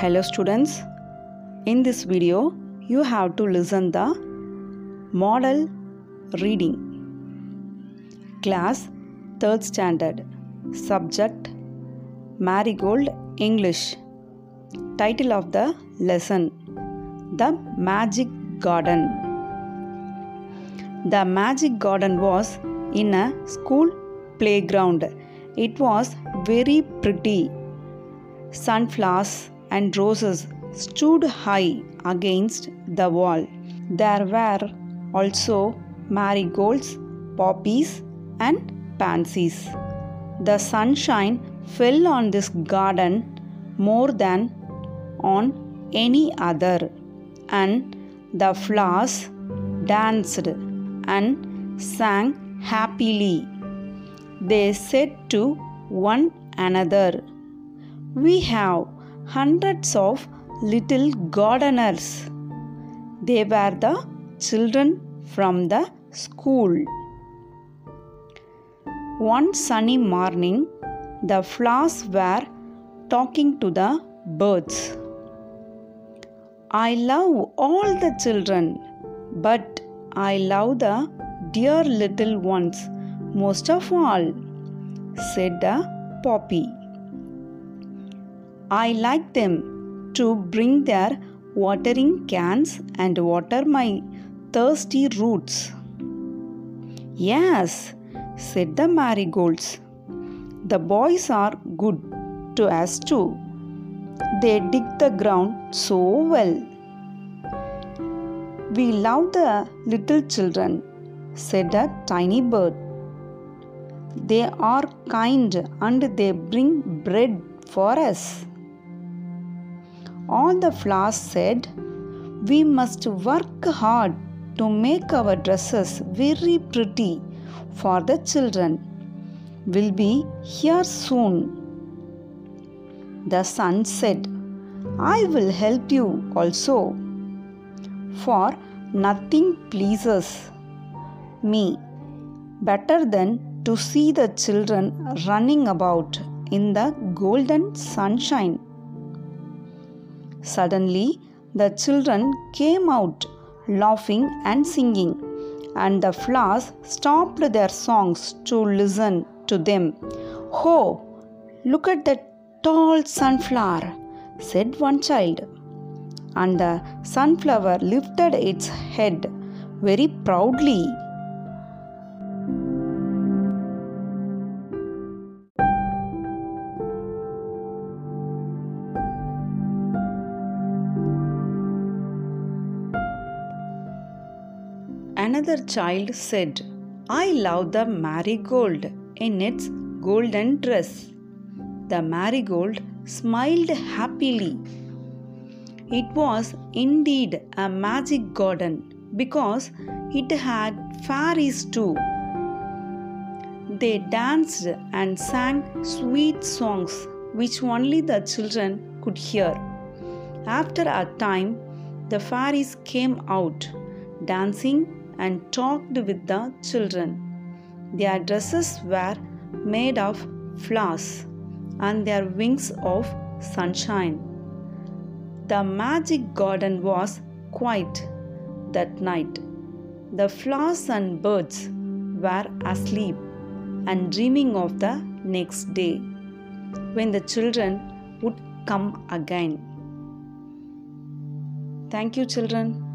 Hello students. In this video you have to listen the model reading. Class 3rd standard. Subject Marigold English. Title of the lesson The Magic Garden. The magic garden was in a school playground. It was very pretty. Sunflowers and roses stood high against the wall. There were also marigolds, poppies, and pansies. The sunshine fell on this garden more than on any other, and the flowers danced and sang happily. They said to one another, We have hundreds of little gardeners. They were the children from the school. One sunny morning, the flowers were talking to the birds. I love all the children, but I love the dear little ones most of all, said the poppy. I like them to bring their watering cans and water my thirsty roots. Yes, said the marigolds. The boys are good to us too. They dig the ground so well. We love the little children, said a tiny bird. They are kind and they bring bread for us. All the flowers said, We must work hard to make our dresses very pretty for the children. We'll be here soon. The sun said, I will help you also, for nothing pleases me better than to see the children running about in the golden sunshine. Suddenly, the children came out laughing and singing, and the flowers stopped their songs to listen to them. Ho! Look at that tall sunflower, said one child. And the sunflower lifted its head very proudly. Another child said, I love the marigold in its golden dress. The marigold smiled happily. It was indeed a magic garden because it had fairies too. They danced and sang sweet songs which only the children could hear. After a time, the fairies came out, dancing and talked with the children. Their dresses were made of flowers and their wings of sunshine. The magic garden was quiet that night. The flowers and birds were asleep and dreaming of the next day when the children would come again. Thank you, children.